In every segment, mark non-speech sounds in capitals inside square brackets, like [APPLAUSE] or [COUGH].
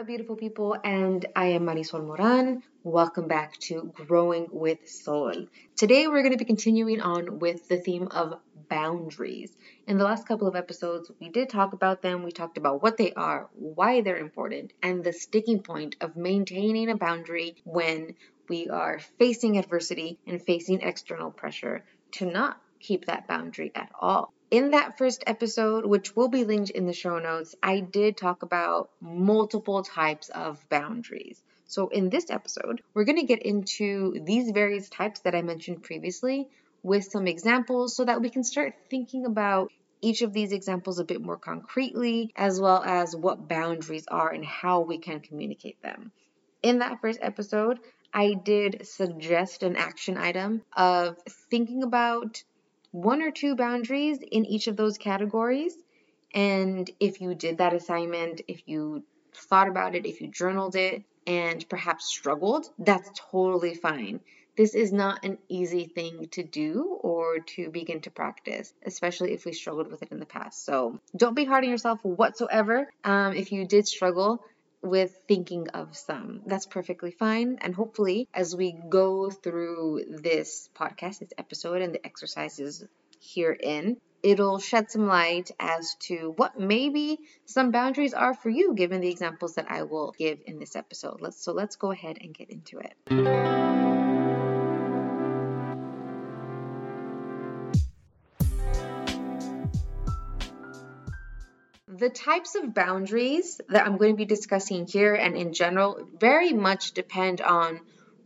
up, beautiful people? And I am Marisol Moran. Welcome back to Growing with Soul. Today, we're going to be continuing on with the theme of boundaries. In the last couple of episodes, we did talk about them. We talked about what they are, why they're important, and the sticking point of maintaining a boundary when we are facing adversity and facing external pressure to not keep that boundary at all in that first episode, which will be linked in the show notes, I did talk about multiple types of boundaries. So, in this episode, we're going to get into these various types that I mentioned previously with some examples so that we can start thinking about each of these examples a bit more concretely, as well as what boundaries are and how we can communicate them. In that first episode, I did suggest an action item of thinking about one or two boundaries in each of those categories. And if you did that assignment, if you thought about it, if you journaled it, and perhaps struggled, that's totally fine. This is not an easy thing to do or to begin to practice, especially if we struggled with it in the past. So don't be hard on yourself whatsoever. Um, if you did struggle, with thinking of some. That's perfectly fine. And hopefully, as we go through this podcast, this episode, and the exercises herein, it'll shed some light as to what maybe some boundaries are for you, given the examples that I will give in this episode. Let's so let's go ahead and get into it. The types of boundaries that I'm going to be discussing here and in general very much depend on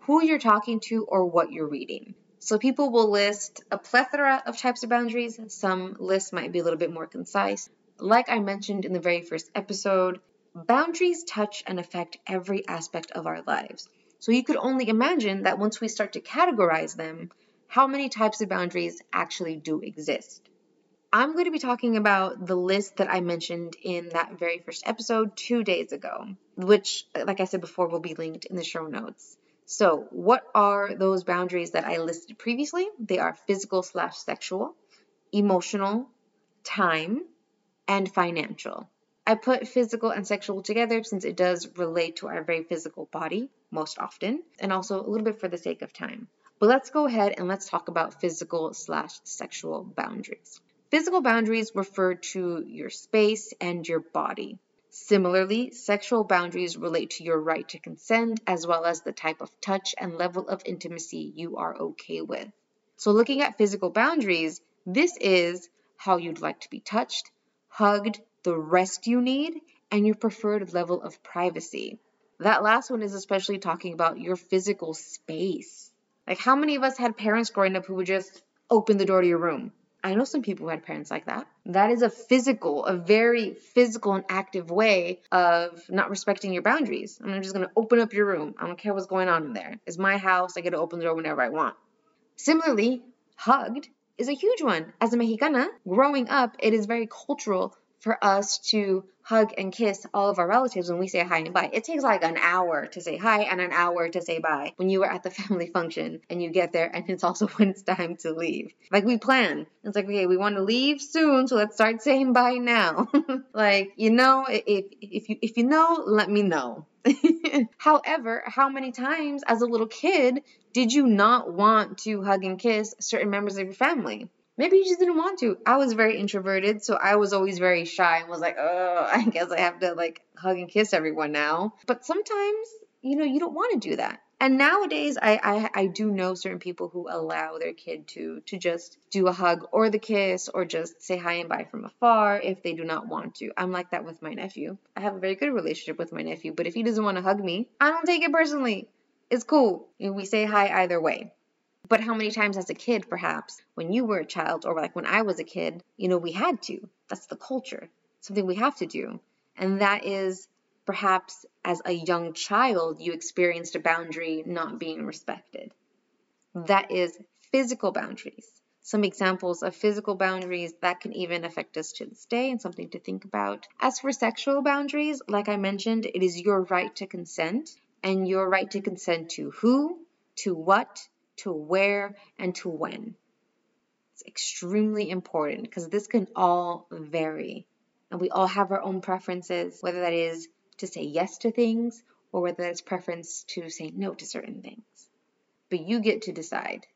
who you're talking to or what you're reading. So people will list a plethora of types of boundaries. Some lists might be a little bit more concise. Like I mentioned in the very first episode, boundaries touch and affect every aspect of our lives. So you could only imagine that once we start to categorize them, how many types of boundaries actually do exist. I'm going to be talking about the list that I mentioned in that very first episode two days ago, which, like I said before, will be linked in the show notes. So, what are those boundaries that I listed previously? They are physical slash sexual, emotional, time, and financial. I put physical and sexual together since it does relate to our very physical body most often, and also a little bit for the sake of time. But let's go ahead and let's talk about physical slash sexual boundaries. Physical boundaries refer to your space and your body. Similarly, sexual boundaries relate to your right to consent as well as the type of touch and level of intimacy you are okay with. So, looking at physical boundaries, this is how you'd like to be touched, hugged, the rest you need, and your preferred level of privacy. That last one is especially talking about your physical space. Like, how many of us had parents growing up who would just open the door to your room? I know some people who had parents like that. That is a physical, a very physical and active way of not respecting your boundaries. I'm just going to open up your room. I don't care what's going on in there. It's my house. I get to open the door whenever I want. Similarly, hugged is a huge one. As a Mexicana, growing up, it is very cultural for us to hug and kiss all of our relatives when we say hi and bye. It takes like an hour to say hi and an hour to say bye when you are at the [LAUGHS] family function and you get there and it's also [LAUGHS] when it's time to leave. Like we plan. It's like, okay, we want to leave soon, so let's start saying bye now. [LAUGHS] like, you know, if if you if you know, let me know. However, how many times as a little kid did you not want to hug and kiss certain members of your family? Maybe you just didn't want to. I was very introverted, so I was always very shy and was like, oh, [LAUGHS] I guess I have to like hug and kiss everyone now. But sometimes, you know, you don't want to do that. And nowadays, I, I I do know certain people who allow their kid to to just do a hug or the kiss or just say hi and bye from afar if they do not want to. I'm like that with my nephew. I have a very good relationship with my nephew, but if he doesn't want to hug me, I don't take it personally. It's cool. We say hi either way. But how many times as a kid, perhaps, when you were a child, or like when I was a kid, you know, we had to. That's the culture, something we have to do. And that is perhaps as a young child, you experienced a boundary not being respected. That is physical boundaries. Some examples of physical boundaries that can even affect us to this day and something to think about. As for sexual boundaries, like I mentioned, it is your right to consent and your right to consent to who, to what, to where, and to when. It's extremely important because this can all vary. And we all have our own preferences, whether that is to say yes to things or whether that's preference to say no to certain things. But you get to decide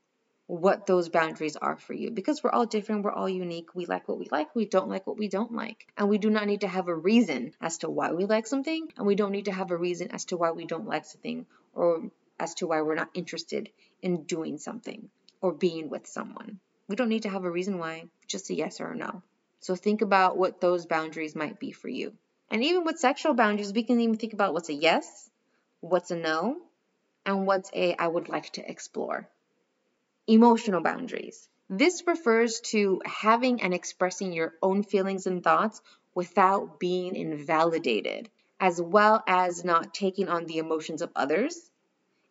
what those boundaries are for you because we're all different, we're all unique. We like what we like, we don't like what we don't like. And we do not need to have a reason as to why we like something, and we don't need to have a reason as to why we don't like something or as to why we're not interested in doing something or being with someone. We don't need to have a reason why, just a yes or a no. So think about what those boundaries might be for you. And even with sexual boundaries, we can even think about what's a yes, what's a no, and what's a I would like to explore. Emotional boundaries. This refers to having and expressing your own feelings and thoughts without being invalidated, as well as not taking on the emotions of others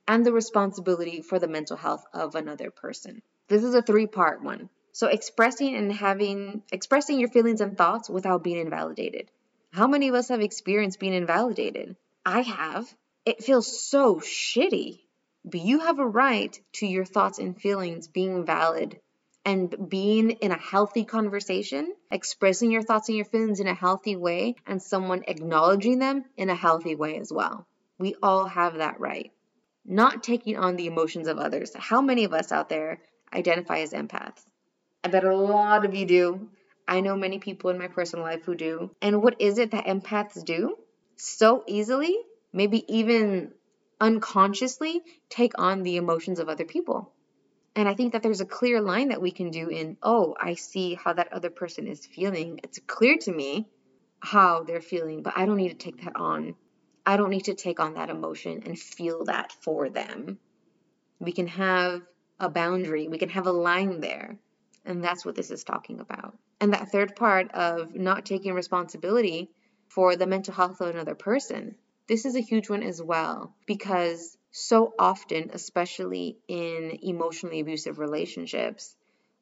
and the responsibility for the mental health of another person. This is a three part one. So expressing and having expressing your feelings and thoughts without being invalidated. How many of us have experienced being invalidated? I have. It feels so shitty. But you have a right to your thoughts and feelings being valid and being in a healthy conversation, expressing your thoughts and your feelings in a healthy way, and someone acknowledging them in a healthy way as well. We all have that right. Not taking on the emotions of others. How many of us out there identify as empaths? I bet a lot of you do. I know many people in my personal life who do. And what is it that empaths do? So easily, maybe even unconsciously take on the emotions of other people. And I think that there's a clear line that we can do in, oh, I see how that other person is feeling. It's clear to me how they're feeling, but I don't need to take that on. I don't need to take on that emotion and feel that for them. We can have a boundary, we can have a line there. And that's what this is talking about. And that third part of not taking responsibility for the mental health of another person this is a huge one as well because so often, especially in emotionally abusive relationships,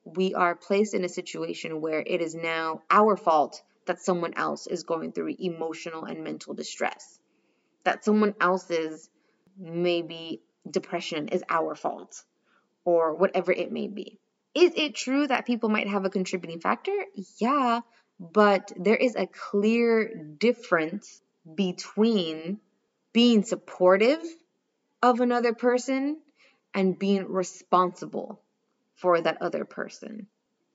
we are placed in a situation where it is now our fault that someone else is going through emotional and mental distress. That someone else's maybe depression is our fault or whatever it may be. Is it true that people might have a contributing factor? Yeah, but there is a clear difference between being supportive of another person and being responsible for that other person.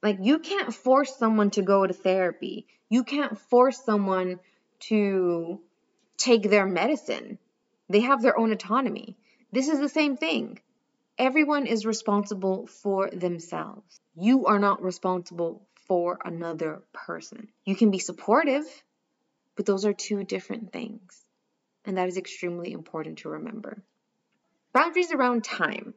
Like, you can't force someone to go to therapy. You can't force someone to take their medicine. They have their own autonomy. This is the same thing. Everyone is responsible for themselves. You are not responsible for another person. You can be supportive, but those are two different things. And that is extremely important to remember. Boundaries around time.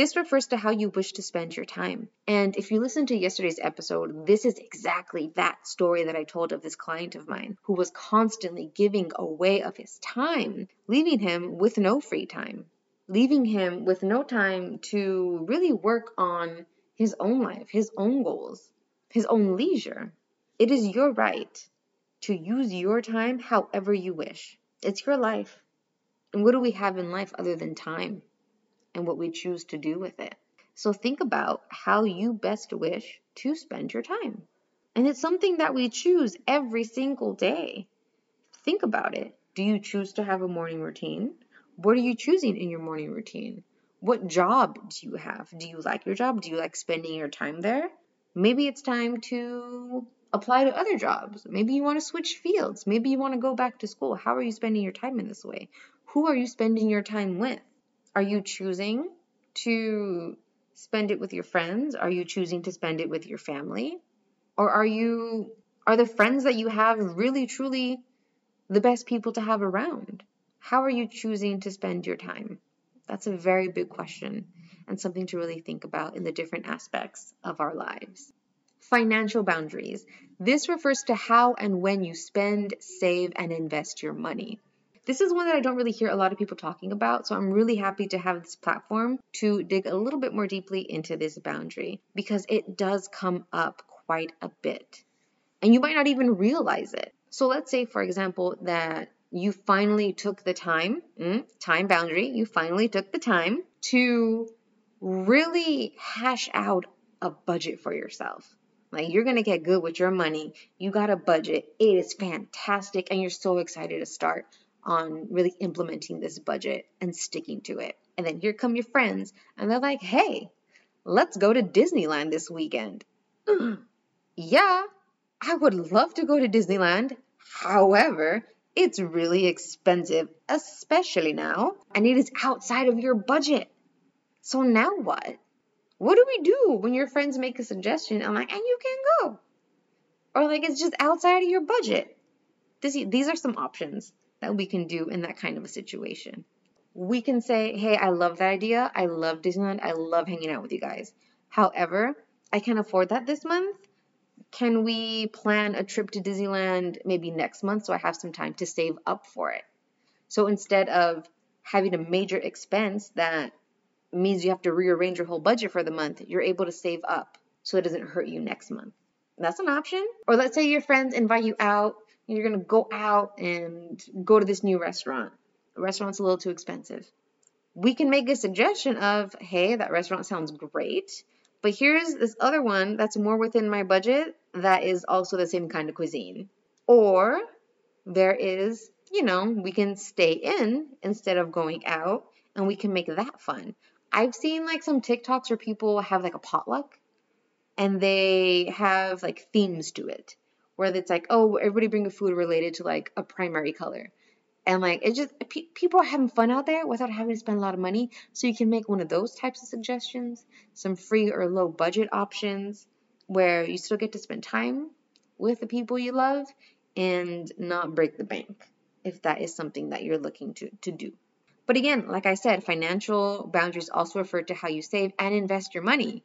This refers to how you wish to spend your time. And if you listen to yesterday's episode, this is exactly that story that I told of this client of mine who was constantly giving away of his time, leaving him with no free time, leaving him with no time to really work on his own life, his own goals, his own leisure. It is your right to use your time however you wish. It's your life. And what do we have in life other than time and what we choose to do with it? So think about how you best wish to spend your time. And it's something that we choose every single day. Think about it. Do you choose to have a morning routine? What are you choosing in your morning routine? What job do you have? Do you like your job? Do you like spending your time there? Maybe it's time to apply to other jobs. Maybe you want to switch fields. Maybe you want to go back to school. How are you spending your time in this way? Who are you spending your time with? Are you choosing to spend it with your friends? Are you choosing to spend it with your family? Or are you are the friends that you have really truly the best people to have around? How are you choosing to spend your time? That's a very big question and something to really think about in the different aspects of our lives. Financial boundaries. This refers to how and when you spend, save, and invest your money. This is one that I don't really hear a lot of people talking about, so I'm really happy to have this platform to dig a little bit more deeply into this boundary because it does come up quite a bit. And you might not even realize it. So let's say, for example, that you finally took the time, mm, time boundary, you finally took the time to really hash out a budget for yourself. Like you're to get good with your money. You got a budget. It is fantastic and you're so excited to start. On really implementing this budget and sticking to it. And then here come your friends, and they're like, hey, let's go to Disneyland this weekend. [GASPS] yeah, I would love to go to Disneyland. However, it's really expensive, especially now, and it is outside of your budget. So now what? What do we do when your friends make a suggestion? I'm like, and you can go. Or like it's just outside of your budget. This, these are some options that we can do in that kind of a situation. We can say, hey, I love that idea. I love Disneyland. I love hanging out with you guys. However, I can't afford that this month. Can we plan a trip to Disneyland maybe next month so I have some time to save up for it? So instead of having a major expense that means you have to rearrange your whole budget for the month, you're able to save up so it doesn't hurt you next month. That's an option. Or let's say your friends invite you out you're going to go out and go to this new restaurant. The restaurant's a little too expensive. We can make a suggestion of, hey, that restaurant sounds great, but here's this other one that's more within my budget that is also the same kind of cuisine. Or there is, you know, we can stay in instead of going out and we can make that fun. I've seen like some TikToks where people have like a potluck and they have like themes to it where it's like, oh, everybody bring a food related to like a primary color. And like it just pe- people are having fun out there without having to spend a lot of money. So you can make one of those types of suggestions, some free or low budget options where you still get to spend time with the people you love and not break the bank if that is something that you're looking to, to do. But again, like I said, financial boundaries also refer to how you save and invest your money.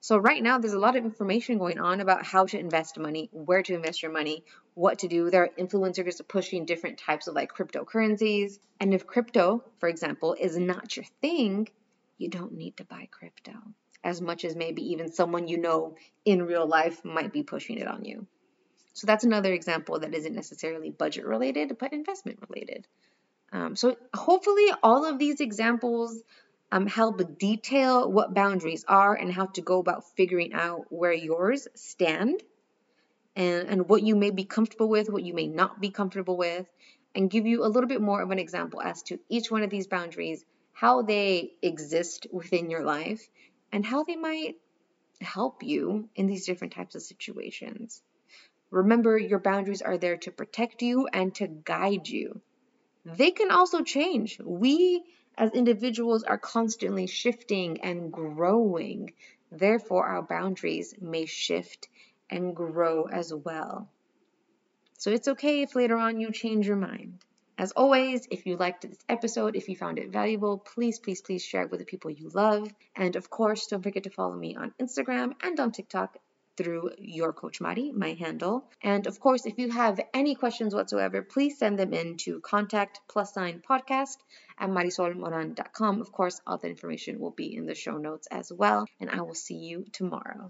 So right now there's a lot of information going on about how to invest money, where to invest your money, what to do. There are influencers pushing different types of like cryptocurrencies. And if crypto, for example, is not your thing, you don't need to buy crypto as much as maybe even someone you know in real life might be pushing it on you. So that's another example that isn't necessarily budget related, but investment related. Um, so hopefully all of these examples um, help detail what boundaries are and how to go about figuring out where yours stand and, and what you may be comfortable with, what you may not be comfortable with, and give you a little bit more of an example as to each one of these boundaries, how they exist within your life, and how they might help you in these different types of situations. Remember, your boundaries are there to protect you and to guide you they can also change. We as individuals are constantly shifting and growing. Therefore, our boundaries may shift and grow as well. So it's okay if later on you change your mind. As always, if you liked this episode, if you found it valuable, please, please, please share it with the people you love. And of course, don't forget to follow me on Instagram and on TikTok through your coach Mari, my handle. And of course, if you have any questions whatsoever, please send them in to contact plus sign podcast at marisolmoran.com. Of course, all the information will be in the show notes as well. And I will see you tomorrow.